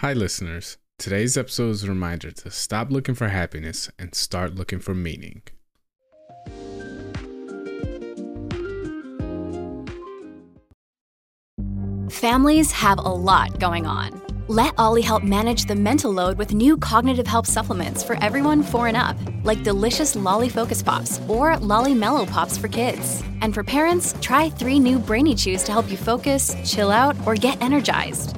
Hi, listeners. Today's episode is a reminder to stop looking for happiness and start looking for meaning. Families have a lot going on. Let OLLY help manage the mental load with new cognitive help supplements for everyone four and up, like delicious Lolly Focus Pops or Lolly Mellow Pops for kids. And for parents, try three new Brainy Chews to help you focus, chill out, or get energized.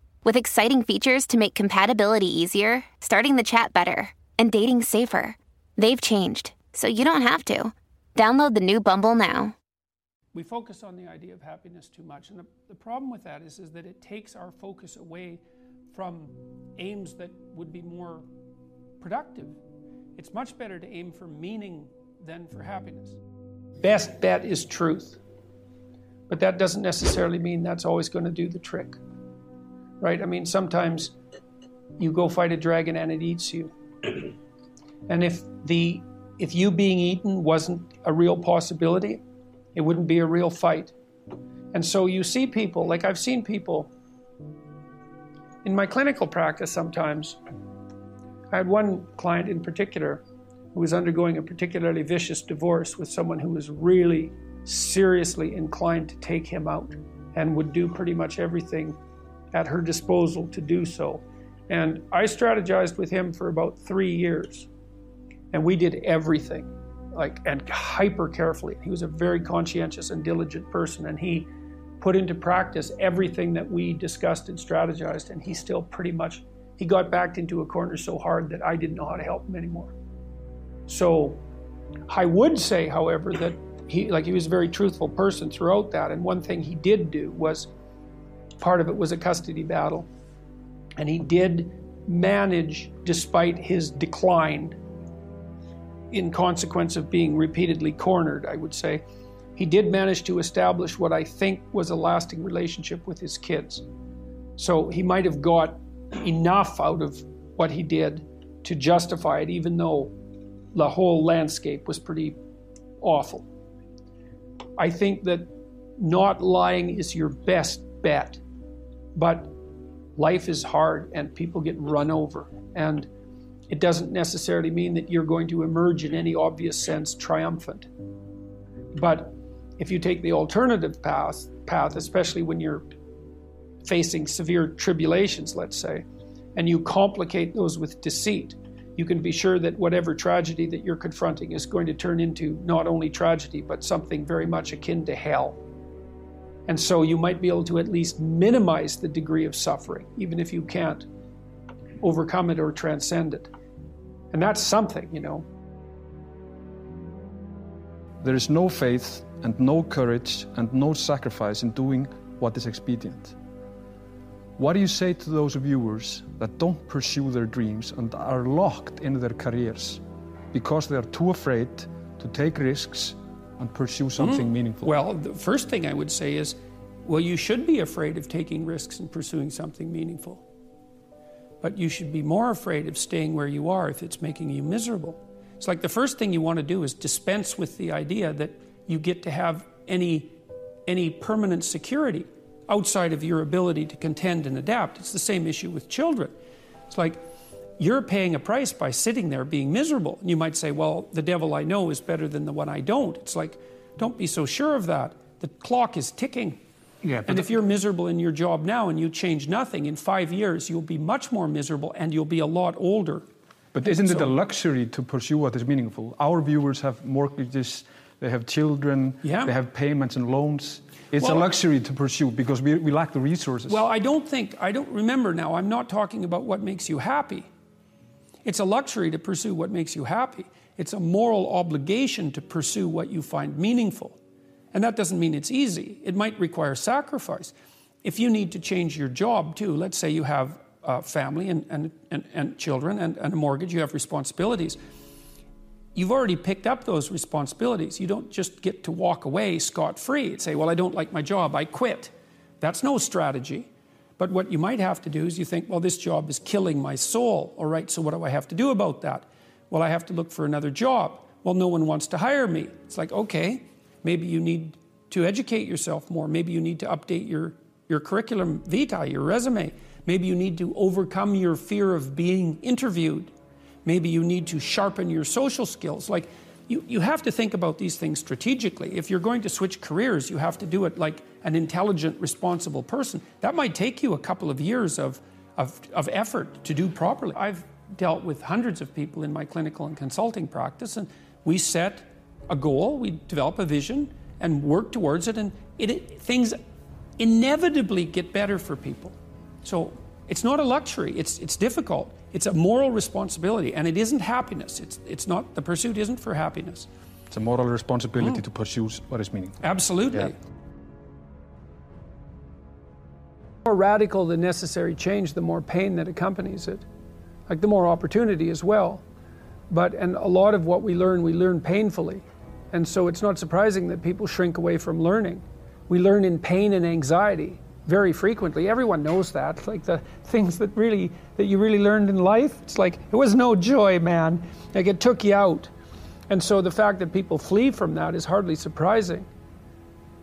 with exciting features to make compatibility easier, starting the chat better, and dating safer. They've changed, so you don't have to. Download the new Bumble now. We focus on the idea of happiness too much, and the, the problem with that is, is that it takes our focus away from aims that would be more productive. It's much better to aim for meaning than for happiness. Best bet is truth, but that doesn't necessarily mean that's always going to do the trick, right? I mean, sometimes you go fight a dragon and it eats you, and if the if you being eaten wasn't a real possibility, it wouldn't be a real fight. And so you see people, like I've seen people in my clinical practice sometimes. I had one client in particular who was undergoing a particularly vicious divorce with someone who was really seriously inclined to take him out and would do pretty much everything at her disposal to do so. And I strategized with him for about three years. And we did everything, like, and hyper carefully. He was a very conscientious and diligent person, and he put into practice everything that we discussed and strategized. And he still pretty much, he got backed into a corner so hard that I didn't know how to help him anymore. So I would say, however, that he, like, he was a very truthful person throughout that. And one thing he did do was, part of it was a custody battle. And he did manage, despite his decline, in consequence of being repeatedly cornered, I would say, he did manage to establish what I think was a lasting relationship with his kids. So he might have got enough out of what he did to justify it, even though the whole landscape was pretty awful. I think that not lying is your best bet, but life is hard and people get run over. And it doesn't necessarily mean that you're going to emerge in any obvious sense triumphant. But if you take the alternative path, path, especially when you're facing severe tribulations, let's say, and you complicate those with deceit, you can be sure that whatever tragedy that you're confronting is going to turn into not only tragedy, but something very much akin to hell. And so you might be able to at least minimize the degree of suffering, even if you can't overcome it or transcend it. And that's something, you know. There is no faith and no courage and no sacrifice in doing what is expedient. What do you say to those viewers that don't pursue their dreams and are locked in their careers because they are too afraid to take risks and pursue something mm. meaningful? Well, the first thing I would say is well, you should be afraid of taking risks and pursuing something meaningful. But you should be more afraid of staying where you are if it's making you miserable. It's like the first thing you want to do is dispense with the idea that you get to have any, any permanent security outside of your ability to contend and adapt. It's the same issue with children. It's like you're paying a price by sitting there being miserable. And you might say, well, the devil I know is better than the one I don't. It's like, don't be so sure of that. The clock is ticking. Yeah, and if you're miserable in your job now and you change nothing, in five years you'll be much more miserable and you'll be a lot older. But isn't so, it a luxury to pursue what is meaningful? Our viewers have mortgages, they have children, yeah. they have payments and loans. It's well, a luxury to pursue because we, we lack the resources. Well, I don't think, I don't remember now, I'm not talking about what makes you happy. It's a luxury to pursue what makes you happy. It's a moral obligation to pursue what you find meaningful. And that doesn't mean it's easy, it might require sacrifice. If you need to change your job too, let's say you have a family and, and, and, and children and, and a mortgage, you have responsibilities. You've already picked up those responsibilities. You don't just get to walk away scot free and say, Well, I don't like my job, I quit. That's no strategy. But what you might have to do is you think, Well, this job is killing my soul. All right, so what do I have to do about that? Well, I have to look for another job. Well, no one wants to hire me. It's like, okay, maybe you need to educate yourself more. Maybe you need to update your, your curriculum vitae, your resume. Maybe you need to overcome your fear of being interviewed. Maybe you need to sharpen your social skills. Like, you, you have to think about these things strategically. If you're going to switch careers, you have to do it like an intelligent, responsible person. That might take you a couple of years of, of, of effort to do properly. I've dealt with hundreds of people in my clinical and consulting practice, and we set a goal, we develop a vision, and work towards it, and it, it, things inevitably get better for people. So it's not a luxury, it's, it's difficult. It's a moral responsibility, and it isn't happiness. It's, it's not, the pursuit isn't for happiness. It's a moral responsibility mm. to pursue what is meaningful. Absolutely. Yeah. The more radical the necessary change, the more pain that accompanies it. Like the more opportunity as well. But, and a lot of what we learn, we learn painfully. And so it's not surprising that people shrink away from learning. We learn in pain and anxiety very frequently. Everyone knows that. Like the things that really that you really learned in life, it's like it was no joy, man. Like it took you out. And so the fact that people flee from that is hardly surprising.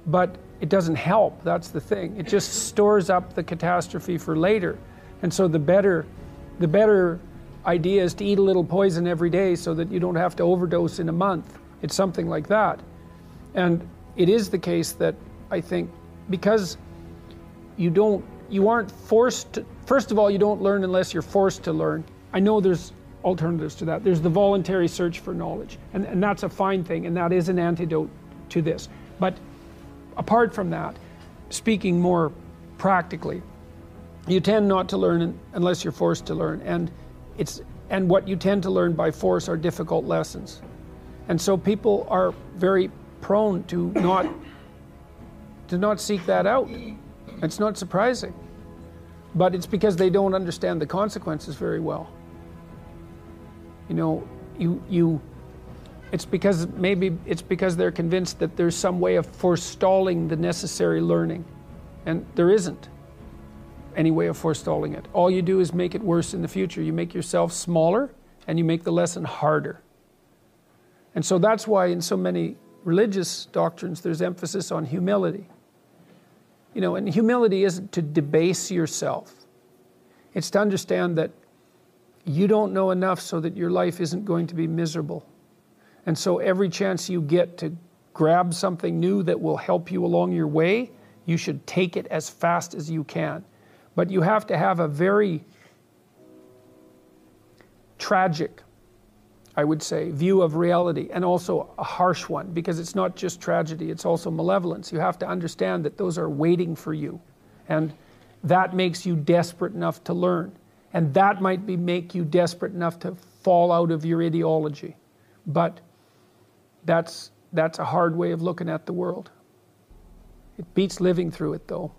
But it doesn't help. That's the thing. It just stores up the catastrophe for later. And so the better the better idea is to eat a little poison every day so that you don't have to overdose in a month. It's something like that. And it is the case that I think because you don't you aren't forced to, first of all you don't learn unless you're forced to learn. I know there's alternatives to that. There's the voluntary search for knowledge and, and that's a fine thing and that is an antidote to this. But apart from that speaking more practically you tend not to learn unless you're forced to learn and it's and what you tend to learn by force are difficult lessons. And so people are very prone to not to not seek that out it's not surprising. But it's because they don't understand the consequences very well. You know, you, you, it's because maybe it's because they're convinced that there's some way of forestalling the necessary learning. And there isn't any way of forestalling it. All you do is make it worse in the future. You make yourself smaller and you make the lesson harder. And so that's why in so many religious doctrines there's emphasis on humility. You know, and humility isn't to debase yourself, it's to understand that you don't know enough so that your life isn't going to be miserable. And so every chance you get to grab something new that will help you along your way, you should take it as fast as you can. But you have to have a very tragic I would say, view of reality, and also a harsh one, because it's not just tragedy, it's also malevolence. You have to understand that those are waiting for you. And that makes you desperate enough to learn. And that might be make you desperate enough to fall out of your ideology. But that's, that's a hard way of looking at the world. It beats living through it, though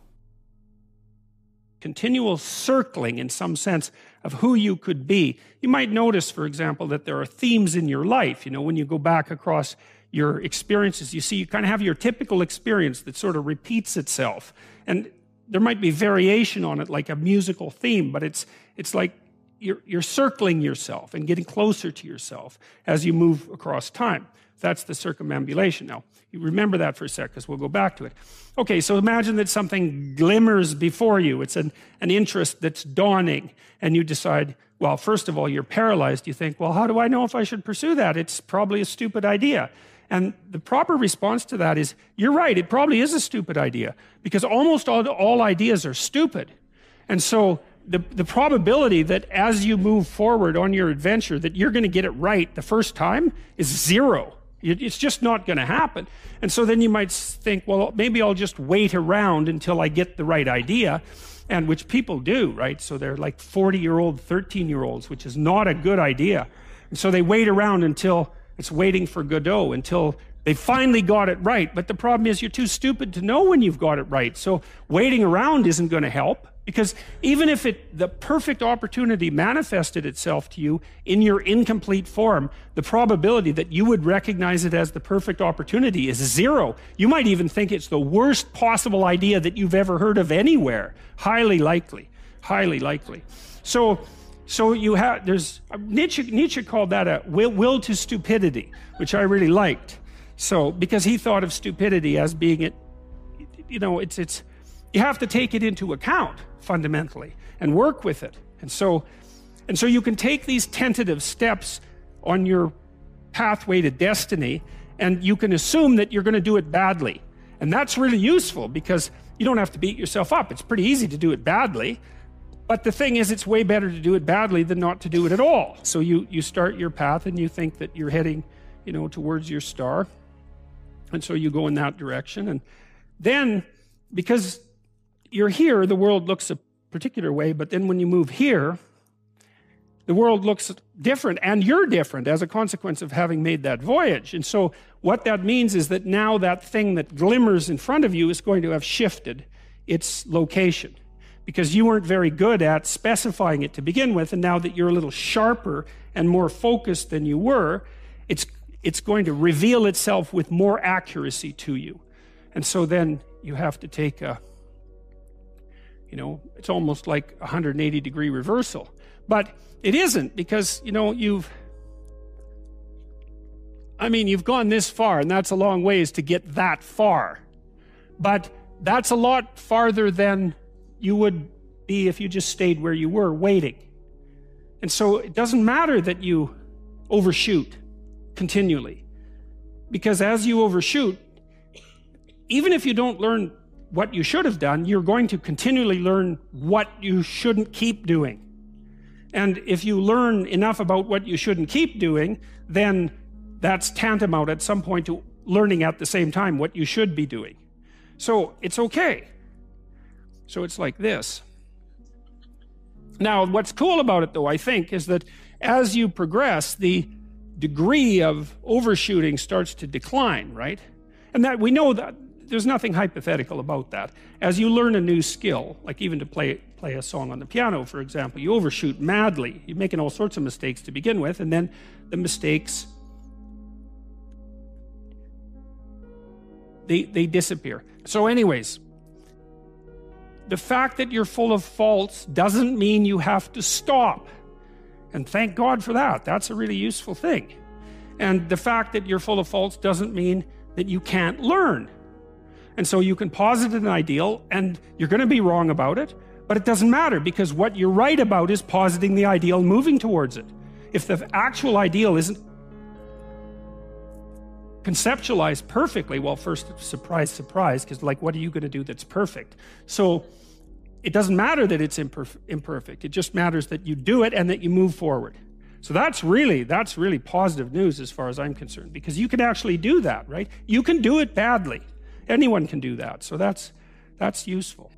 continual circling in some sense of who you could be. You might notice, for example, that there are themes in your life. You know, when you go back across your experiences, you see you kind of have your typical experience that sort of repeats itself. And there might be variation on it, like a musical theme, but it's, it's like you're, you're circling yourself and getting closer to yourself as you move across time. That's the circumambulation. Now, you remember that for a sec because we'll go back to it. Okay, so imagine that something glimmers before you. It's an, an interest that's dawning, and you decide, well, first of all, you're paralyzed. You think, well, how do I know if I should pursue that? It's probably a stupid idea. And the proper response to that is, you're right, it probably is a stupid idea because almost all, all ideas are stupid. And so the, the probability that as you move forward on your adventure that you're going to get it right the first time is zero. It's just not going to happen. And so then you might think, well, maybe I'll just wait around until I get the right idea, and which people do, right? So they're like 40 year old, 13 year olds, which is not a good idea. And so they wait around until it's waiting for Godot, until they finally got it right. But the problem is you're too stupid to know when you've got it right. So waiting around isn't going to help Because even if it, the perfect opportunity manifested itself to you in your incomplete form, the probability that you would recognize it as the perfect opportunity is zero. You might even think it's the worst possible idea that you've ever heard of anywhere. Highly likely. Highly likely. So, so you have, there's, Nietzsche, Nietzsche called that a will, will to stupidity, which I really liked. So, because he thought of stupidity as being it, you know, it's, it's, you have to take it into account fundamentally and work with it. And so, and so you can take these tentative steps on your pathway to destiny and you can assume that you're going to do it badly. And that's really useful because you don't have to beat yourself up. It's pretty easy to do it badly. But the thing is, it's way better to do it badly than not to do it at all. So you, you start your path and you think that you're heading, you know, towards your star. And so you go in that direction. And then, because you're here, the world looks a particular way, but then when you move here, the world looks different and you're different as a consequence of having made that voyage. And so what that means is that now that thing that glimmers in front of you is going to have shifted its location because you weren't very good at specifying it to begin with. And now that you're a little sharper and more focused than you were, it's, it's going to reveal itself with more accuracy to you. And so then you have to take a, you know, it's almost like a 180 degree reversal. But it isn't because, you know, you've, I mean, you've gone this far, and that's a long ways to get that far. But that's a lot farther than you would be if you just stayed where you were waiting. And so it doesn't matter that you overshoot continually. Because as you overshoot, even if you don't learn what you should have done, you're going to continually learn what you shouldn't keep doing. And if you learn enough about what you shouldn't keep doing, then that's tantamount at some point to learning at the same time what you should be doing. So it's okay. So it's like this. Now, what's cool about it, though, I think, is that as you progress, the degree of overshooting starts to decline, right? And that we know that there's nothing hypothetical about that. As you learn a new skill, like even to play play a song on the piano, for example, you overshoot madly. You're making all sorts of mistakes to begin with, and then the mistakes they they disappear. So, anyways, the fact that you're full of faults doesn't mean you have to stop. And thank God for that. That's a really useful thing. And the fact that you're full of faults doesn't mean that you can't learn. And so you can posit an ideal and you're going to be wrong about it, but it doesn't matter because what you're right about is positing the ideal, moving towards it. If the actual ideal isn't conceptualized perfectly, well, first, surprise, surprise, because like, what are you going to do that's perfect? So it doesn't matter that it's imperf imperfect. It just matters that you do it and that you move forward. So that's really, that's really positive news as far as I'm concerned, because you can actually do that, right? You can do it badly. Anyone can do that. So that's, that's useful.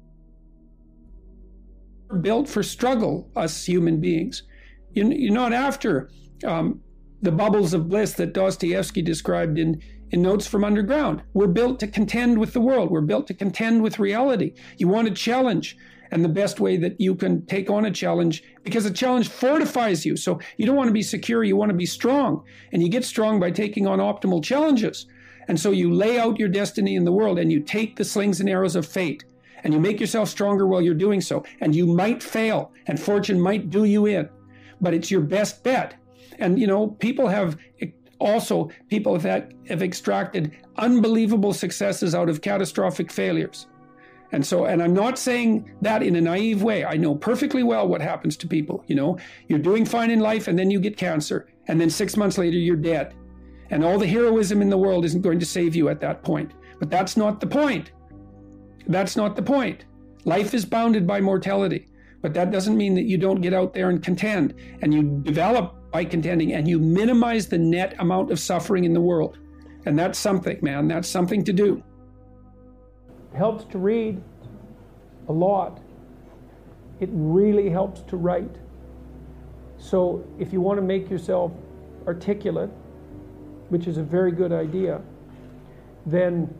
We're built for struggle, us human beings. You're not after um, the bubbles of bliss that Dostoevsky described in, in Notes from Underground. We're built to contend with the world. We're built to contend with reality. You want a challenge. And the best way that you can take on a challenge, because a challenge fortifies you. So you don't want to be secure, you want to be strong. And you get strong by taking on optimal challenges. And so you lay out your destiny in the world and you take the slings and arrows of fate and you make yourself stronger while you're doing so. And you might fail and fortune might do you in, but it's your best bet. And, you know, people have also, people that have extracted unbelievable successes out of catastrophic failures. And so, and I'm not saying that in a naive way. I know perfectly well what happens to people. You know, you're doing fine in life and then you get cancer. And then six months later, you're dead. And all the heroism in the world isn't going to save you at that point. But that's not the point. That's not the point. Life is bounded by mortality. But that doesn't mean that you don't get out there and contend and you develop by contending and you minimize the net amount of suffering in the world. And that's something, man. That's something to do. Helps to read a lot. It really helps to write. So if you want to make yourself articulate, which is a very good idea, then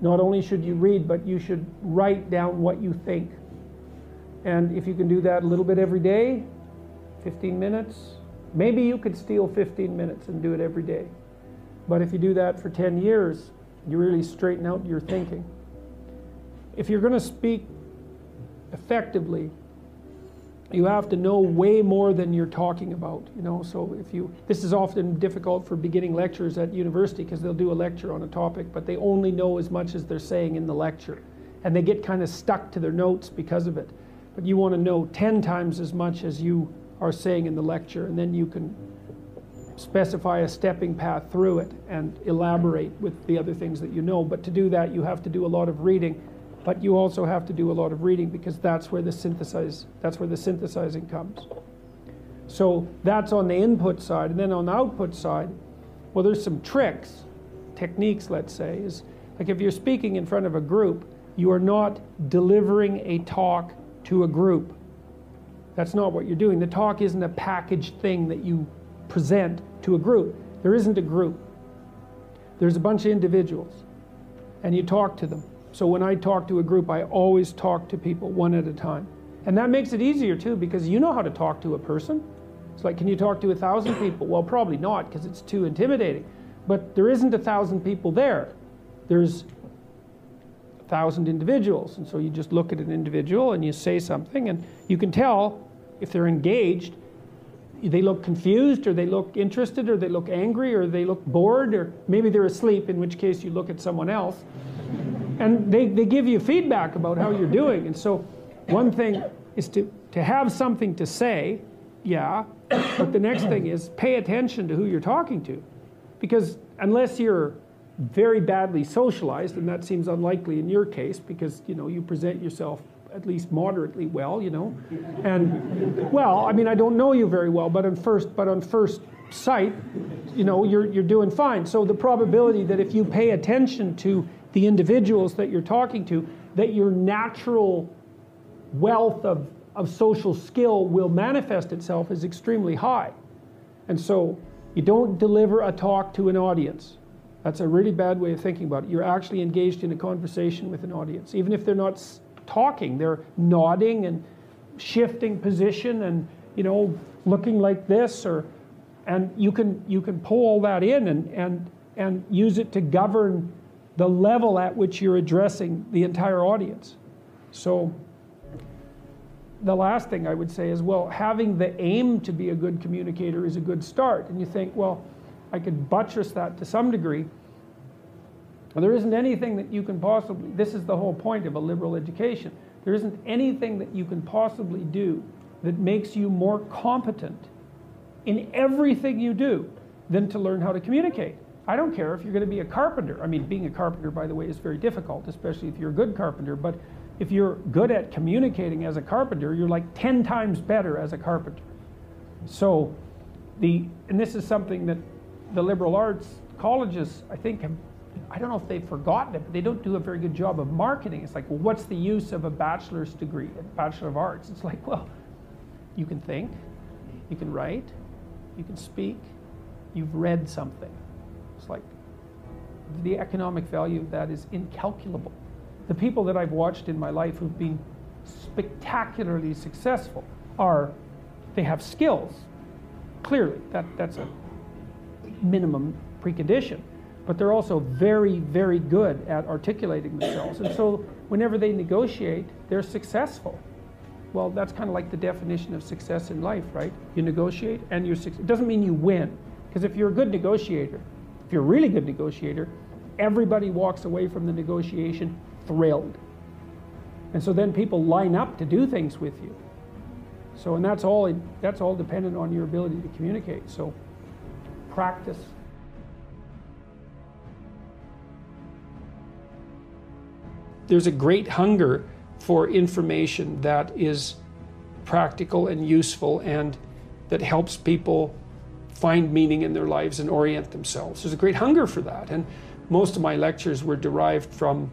not only should you read, but you should write down what you think. And if you can do that a little bit every day, 15 minutes, maybe you could steal 15 minutes and do it every day. But if you do that for 10 years, you really straighten out your thinking. If you're going to speak effectively, you have to know way more than you're talking about you know? So if you this is often difficult for beginning lecturers at university because they'll do a lecture on a topic but they only know as much as they're saying in the lecture. And they get kind of stuck to their notes because of it. But you want to know 10 times as much as you are saying in the lecture and then you can specify a stepping path through it and elaborate with the other things that you know. But to do that you have to do a lot of reading but you also have to do a lot of reading because that's where the synthesize that's where the synthesizing comes. So that's on the input side. And then on the output side well there's some tricks techniques let's say is like if you're speaking in front of a group you are not delivering a talk to a group. That's not what you're doing. The talk isn't a packaged thing that you present to a group. There isn't a group. There's a bunch of individuals and you talk to them so when I talk to a group, I always talk to people one at a time. And that makes it easier too because you know how to talk to a person. It's like, can you talk to a thousand people? Well, probably not because it's too intimidating. But there isn't a thousand people there. There's a thousand individuals. And so you just look at an individual and you say something, and you can tell if they're engaged. They look confused, or they look interested, or they look angry, or they look bored, or maybe they're asleep, in which case you look at someone else and they, they give you feedback about how you're doing. And so, one thing is to, to have something to say, yeah, but the next thing is pay attention to who you're talking to. Because unless you're very badly socialized, and that seems unlikely in your case because you know you present yourself at least moderately well, you know, and well, I mean I don't know you very well, but on first but on first sight, you know you're you're doing fine. So the probability that if you pay attention to the individuals that you're talking to, that your natural wealth of, of social skill will manifest itself is extremely high. And so you don't deliver a talk to an audience. That's a really bad way of thinking about it. You're actually engaged in a conversation with an audience. Even if they're not talking, they're nodding and shifting position and, you know, looking like this or and you can you can pull all that in and and and use it to govern the level at which you're addressing the entire audience. So, the last thing I would say is well, having the aim to be a good communicator is a good start. And you think, well, I could buttress that to some degree. Well, there isn't anything that you can possibly, this is the whole point of a liberal education. There isn't anything that you can possibly do that makes you more competent in everything you do than to learn how to communicate. I don't care if you're going to be a carpenter. I mean, being a carpenter, by the way, is very difficult, especially if you're a good carpenter. But if you're good at communicating as a carpenter, you're like 10 times better as a carpenter. So, the, and this is something that the liberal arts colleges, I think, have, I don't know if they've forgotten it, but they don't do a very good job of marketing. It's like, well, what's the use of a bachelor's degree, a Bachelor of Arts? It's like, well, you can think, you can write, you can speak, you've read something. It's like the economic value of that is incalculable. The people that I've watched in my life who've been spectacularly successful are they have skills. Clearly, that, that's a minimum precondition. But they're also very, very good at articulating themselves. And so whenever they negotiate, they're successful. Well, that's kind of like the definition of success in life, right? You negotiate and you're successful. It doesn't mean you win. Because if you're a good negotiator, if you're a really good negotiator, everybody walks away from the negotiation thrilled. And so then people line up to do things with you. So, and that's all, that's all dependent on your ability to communicate. So, practice. There's a great hunger for information that is practical and useful and that helps people find meaning in their lives and orient themselves. There's a great hunger for that. And most of my lectures were derived from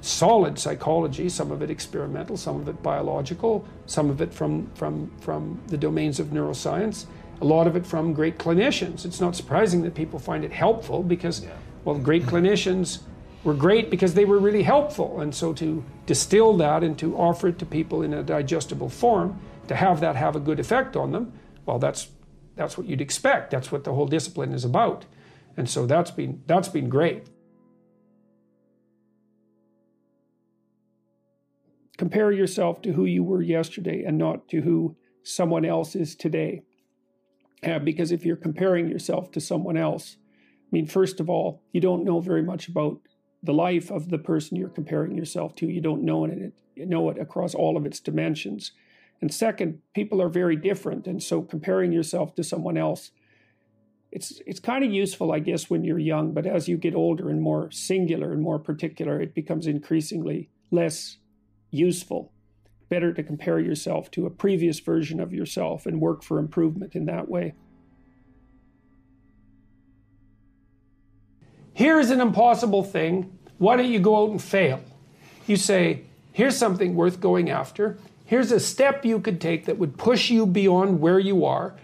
solid psychology, some of it experimental, some of it biological, some of it from, from, from the domains of neuroscience, a lot of it from great clinicians. It's not surprising that people find it helpful because, yeah. well, great clinicians were great because they were really helpful. And so to distill that and to offer it to people in a digestible form, to have that have a good effect on them, well, that's that's what you'd expect. That's what the whole discipline is about. And so that's been that's been great. Compare yourself to who you were yesterday and not to who someone else is today. Uh, because if you're comparing yourself to someone else, I mean, first of all, you don't know very much about the life of the person you're comparing yourself to. You don't know it, know it across all of its dimensions. And second, people are very different, and so comparing yourself to someone else, it's it's kind of useful, I guess, when you're young. But as you get older and more singular and more particular, it becomes increasingly less useful. Better to compare yourself to a previous version of yourself and work for improvement in that way. Here's an impossible thing. Why don't you go out and fail? You say, here's something worth going after. Here's a step you could take that would push you beyond where you are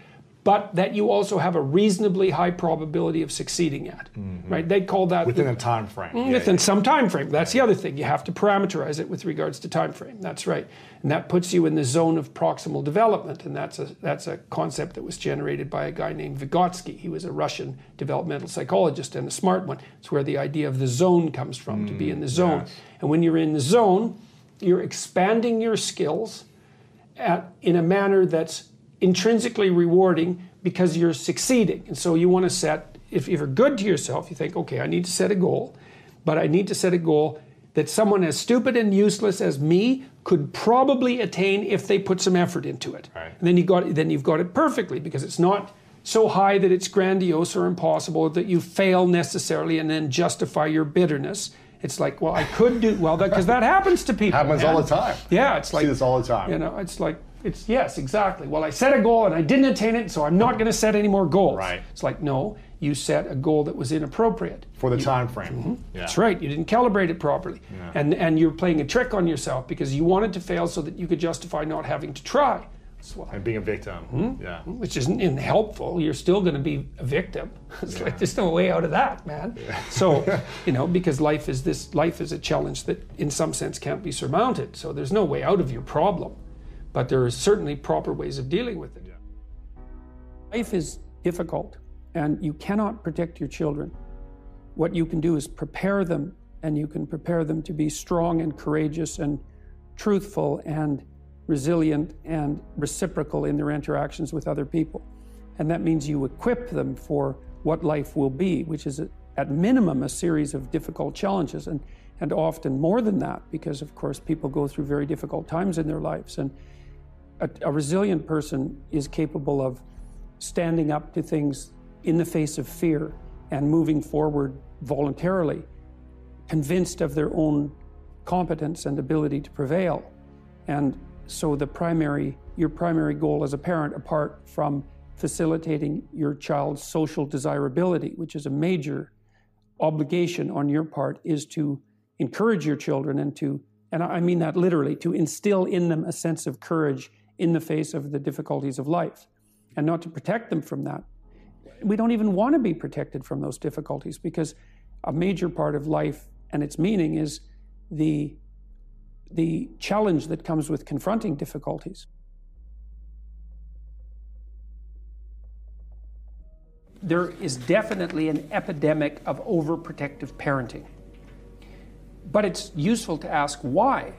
but that you also have a reasonably high probability of succeeding at. Mm-hmm. Right? They call that within the, a time frame. Mm, within yeah. some time frame. That's the other thing. You have to parameterize it with regards to time frame. That's right. And that puts you in the zone of proximal development. And that's a that's a concept that was generated by a guy named Vygotsky. He was a Russian developmental psychologist and a smart one. It's where the idea of the zone comes from, mm, to be in the mm, zone. Yes. And when you're in the zone, you're expanding your skills at, in a manner that's intrinsically rewarding because you're succeeding. And so you want to set, if you're good to yourself, you think, okay, I need to set a goal, but I need to set a goal that someone as stupid and useless as me could probably attain if they put some effort into it. Right. And then you got then you've got it perfectly because it's not so high that it's grandiose or impossible that you fail necessarily and then justify your bitterness. It's like, well, I could do well because that, that, happens to people. Happens man. all the time. Yeah, it's like see this all the time. You know, it's like it's yes, exactly. Well, I set a goal and I didn't attain it, so I'm not going to set any more goals. Right. It's like no, you set a goal that was inappropriate for the you, time frame. Mm-hmm. Yeah. That's right. You didn't calibrate it properly, yeah. and and you're playing a trick on yourself because you wanted to fail so that you could justify not having to try. And being a victim. Mm-hmm. Yeah. Which isn't helpful. You're still going to be a victim. It's yeah. like there's no way out of that, man. Yeah. so, you know, because life is this life is a challenge that in some sense can't be surmounted. So there's no way out of your problem but there are certainly proper ways of dealing with it. Yeah. Life is difficult, and you cannot protect your children. What you can do is prepare them, and you can prepare them to be strong and courageous and truthful and resilient and reciprocal in their interactions with other people. And that means you equip them for what life will be, which is at minimum a series of difficult challenges and, and often more than that, because of course people go through very difficult times in their lives. And a, a resilient person is capable of standing up to things in the face of fear and moving forward voluntarily, convinced of their own competence and ability to prevail. And so the primary your primary goal as a parent apart from facilitating your child's social desirability, which is a major obligation on your part is to encourage your children and to and I mean that literally to instill in them a sense of courage in the face of the difficulties of life and not to protect them from that. We don't even want to be protected from those difficulties because a major part of life and its meaning is the, the challenge that comes with confronting difficulties. There is definitely an epidemic of overprotective parenting. But it's useful to ask why.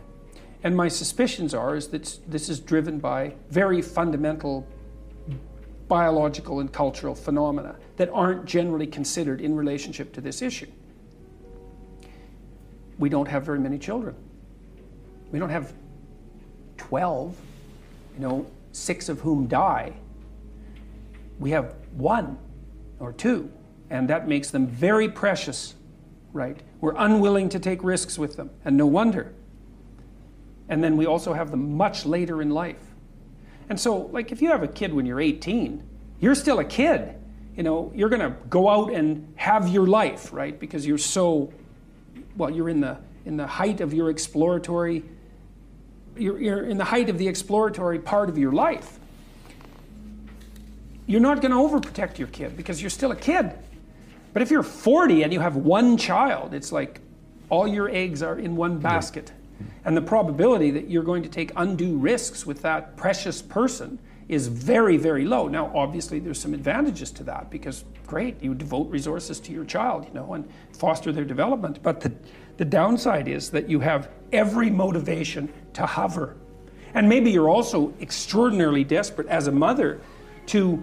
And my suspicions are is that this is driven by very fundamental biological and cultural phenomena that aren't generally considered in relationship to this issue. We don't have very many children. We don't have 12, you know, six of whom die. We have one or two, and that makes them very precious, right? We're unwilling to take risks with them, and no wonder. And then we also have them much later in life. And so, like, if you have a kid when you're 18, you're still a kid. You know, you're going to go out and have your life, right? Because you're so, well, you're in the in the height of your exploratory. You're, you're in the height of the exploratory part of your life. You're not going to overprotect your kid because you're still a kid. But if you're 40 and you have one child, it's like All your eggs are in one basket. And the probability that you're going to take undue risks with that precious person is very, very low. Now, obviously, there's some advantages to that because, great, you devote resources to your child, you know, and foster their development. But the, the downside is that you have every motivation to hover. And maybe you're also extraordinarily desperate as a mother to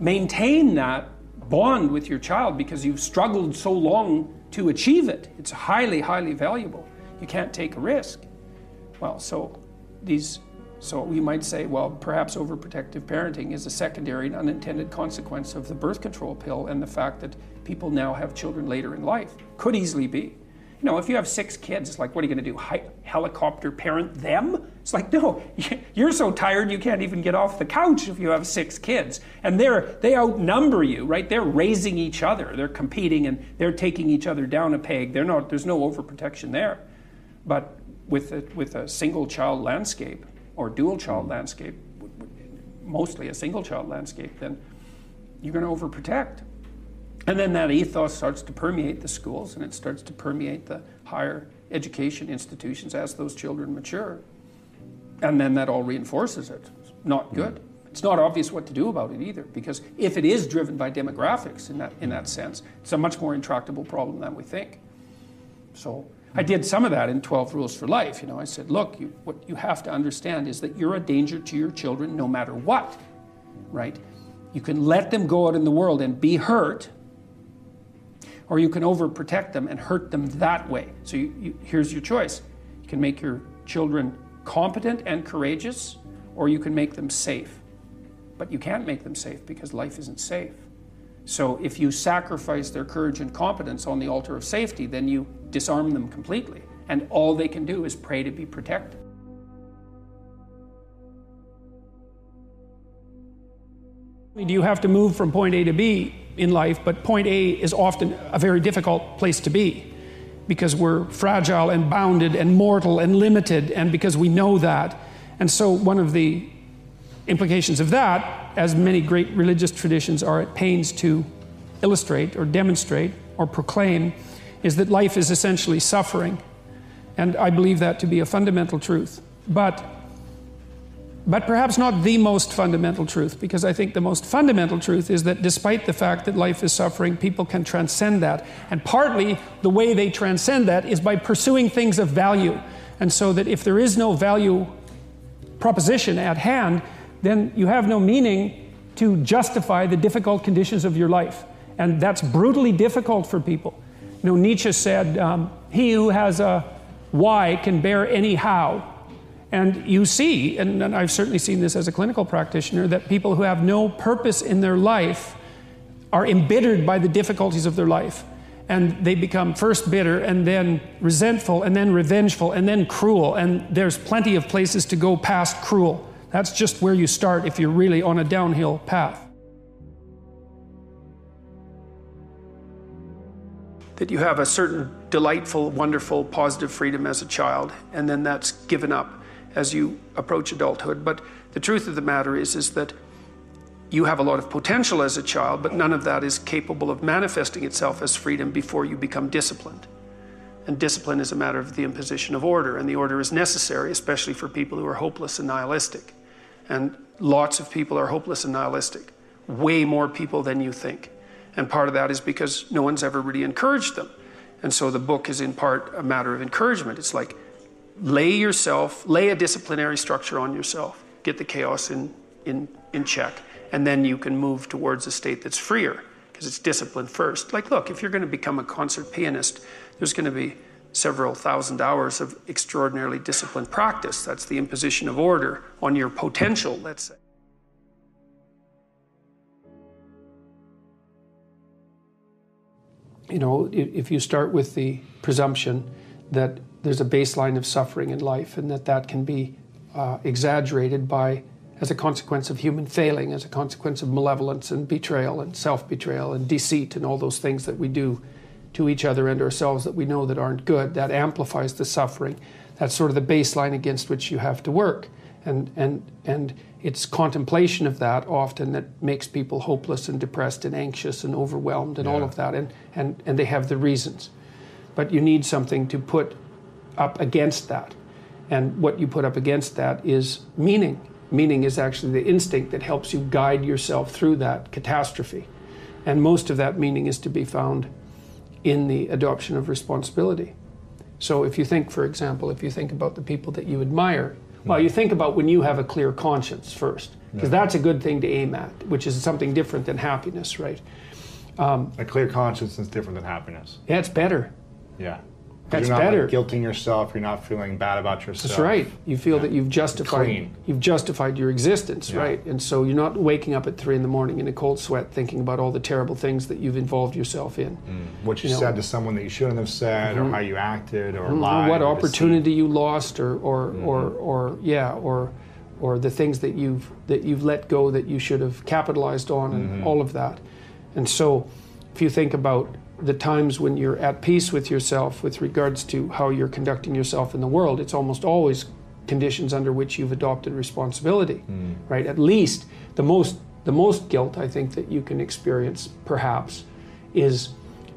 maintain that bond with your child because you've struggled so long to achieve it. It's highly, highly valuable. You can't take a risk. Well, so these so we might say, well, perhaps overprotective parenting is a secondary and unintended consequence of the birth control pill and the fact that people now have children later in life. Could easily be. You know, if you have six kids, it's like, what are you going to do? Hi- helicopter parent them? It's like, no, you're so tired you can't even get off the couch if you have six kids. And they're, they outnumber you, right? They're raising each other. They're competing and they're taking each other down a peg. They're not, there's no overprotection there. But with a, with a single child landscape or dual child landscape, mostly a single child landscape, then you're going to overprotect. And then that ethos starts to permeate the schools and it starts to permeate the higher education institutions as those children mature. And then that all reinforces it. It's not hmm. good. It's not obvious what to do about it either, because if it is driven by demographics in that, in that sense, it's a much more intractable problem than we think. So I hmm. did some of that in 12 Rules for Life. You know, I said, look, you, what you have to understand is that you're a danger to your children no matter what, right? You can let them go out in the world and be hurt, or you can overprotect them and hurt them that way. So you, you, here's your choice. You can make your children competent and courageous, or you can make them safe. But you can't make them safe because life isn't safe. So if you sacrifice their courage and competence on the altar of safety, then you disarm them completely. And all they can do is pray to be protected. Do you have to move from point A to B in life? But point A is often a very difficult place to be because we're fragile and bounded and mortal and limited, and because we know that. And so, one of the implications of that, as many great religious traditions are at pains to illustrate or demonstrate or proclaim, is that life is essentially suffering. And I believe that to be a fundamental truth. But but perhaps not the most fundamental truth, because I think the most fundamental truth is that despite the fact that life is suffering, people can transcend that. And partly the way they transcend that is by pursuing things of value. And so that if there is no value proposition at hand, then you have no meaning to justify the difficult conditions of your life. And that's brutally difficult for people. You know, Nietzsche said, um, He who has a why can bear any how. And you see, and, and I've certainly seen this as a clinical practitioner, that people who have no purpose in their life are embittered by the difficulties of their life. And they become first bitter and then resentful and then revengeful and then cruel. And there's plenty of places to go past cruel. That's just where you start if you're really on a downhill path. That you have a certain delightful, wonderful, positive freedom as a child, and then that's given up as you approach adulthood. But the truth of the matter is, is that you have a lot of potential as a child, but none of that is capable of manifesting itself as freedom before you become disciplined. And discipline is a matter of the imposition of order, and the order is necessary, especially for people who are hopeless and nihilistic. And lots of people are hopeless and nihilistic, way more people than you think. And part of that is because no one's ever really encouraged them. And so the book is in part a matter of encouragement. It's like, lay yourself, lay a disciplinary structure on yourself, get the chaos in, in, in check, and then you can move towards a state that's freer because it's discipline first. Like, look, if you're going to become a concert pianist, there's going to be several thousand hours of extraordinarily disciplined practice. That's the imposition of order on your potential, let's say. You know, if you start with the presumption that there's a baseline of suffering in life and that that can be uh, exaggerated by as a consequence of human failing as a consequence of malevolence and betrayal and self-betrayal and deceit and all those things that we do to each other and ourselves that we know that aren't good that amplifies the suffering. That's sort of the baseline against which you have to work. And and and it's contemplation of that often that makes people hopeless and depressed and anxious and overwhelmed and yeah. all of that and and and they have the reasons. But you need something to put up against that. And what you put up against that is meaning. Meaning is actually the instinct that helps you guide yourself through that catastrophe. And most of that meaning is to be found in the adoption of responsibility. So if you think, for example, if you think about the people that you admire, well, you think about when you have a clear conscience first, because Yeah. that's a good thing to aim at, which is something different than happiness, right? Um, a clear conscience is different than happiness. Yeah, it's better. Yeah. That's you're not better. Like, guilting yourself. You're not feeling bad about yourself. That's right. You feel that you've justified Clean. you've justified your existence, Yeah. right? And so you're not waking up at three in the morning in a cold sweat thinking about all the terrible things that you've involved yourself in. What you, You know. Mm-hmm. said to someone that you shouldn't have said, or how you acted, or Or lied, what or opportunity you lost or or, Mm-hmm. or or yeah, or or the things that you've that you've let go that you should have capitalized on and Mm-hmm. all of that. And so if you think about the times when you're at peace with yourself with regards to how you're conducting yourself in the world, it's almost always conditions under which you've adopted responsibility. Hmm. Right? At least the most the most guilt I think that you can experience perhaps is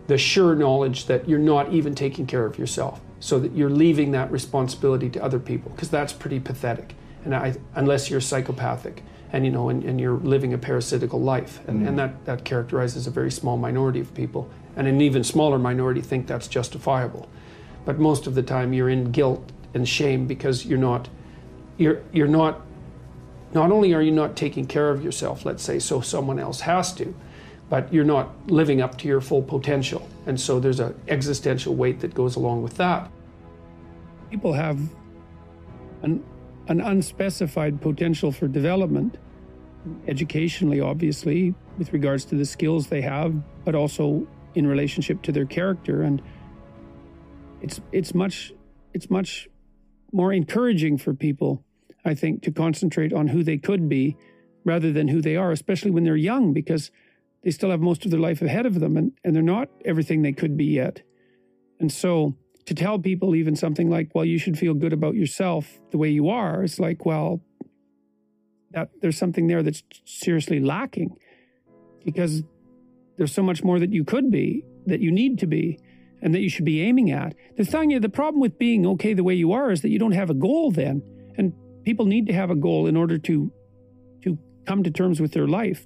the sure knowledge that you're not even taking care of yourself so that you're leaving that responsibility to other people because that's pretty pathetic and I, unless you're psychopathic and you know and, and you're living a parasitical life and, and hmm. that, that characterizes a very small minority of people and an even smaller minority think that's justifiable. But most of the time you're in guilt and shame because you're not you're you're not not only are you not taking care of yourself let's say so someone else has to but you're not living up to your full potential. And so there's an existential weight that goes along with that. People have an, an unspecified potential for development educationally obviously with regards to the skills they have but also in relationship to their character and it's it's much it's much more encouraging for people i think to concentrate on who they could be rather than who they are especially when they're young because they still have most of their life ahead of them and, and they're not everything they could be yet. And so to tell people even something like well you should feel good about yourself the way you are it's like well that there's something there that's seriously lacking because there's so much more that you could be that you need to be and that you should be aiming at. The thing the problem with being okay the way you are is that you don't have a goal then. And people need to have a goal in order to to come to terms with their life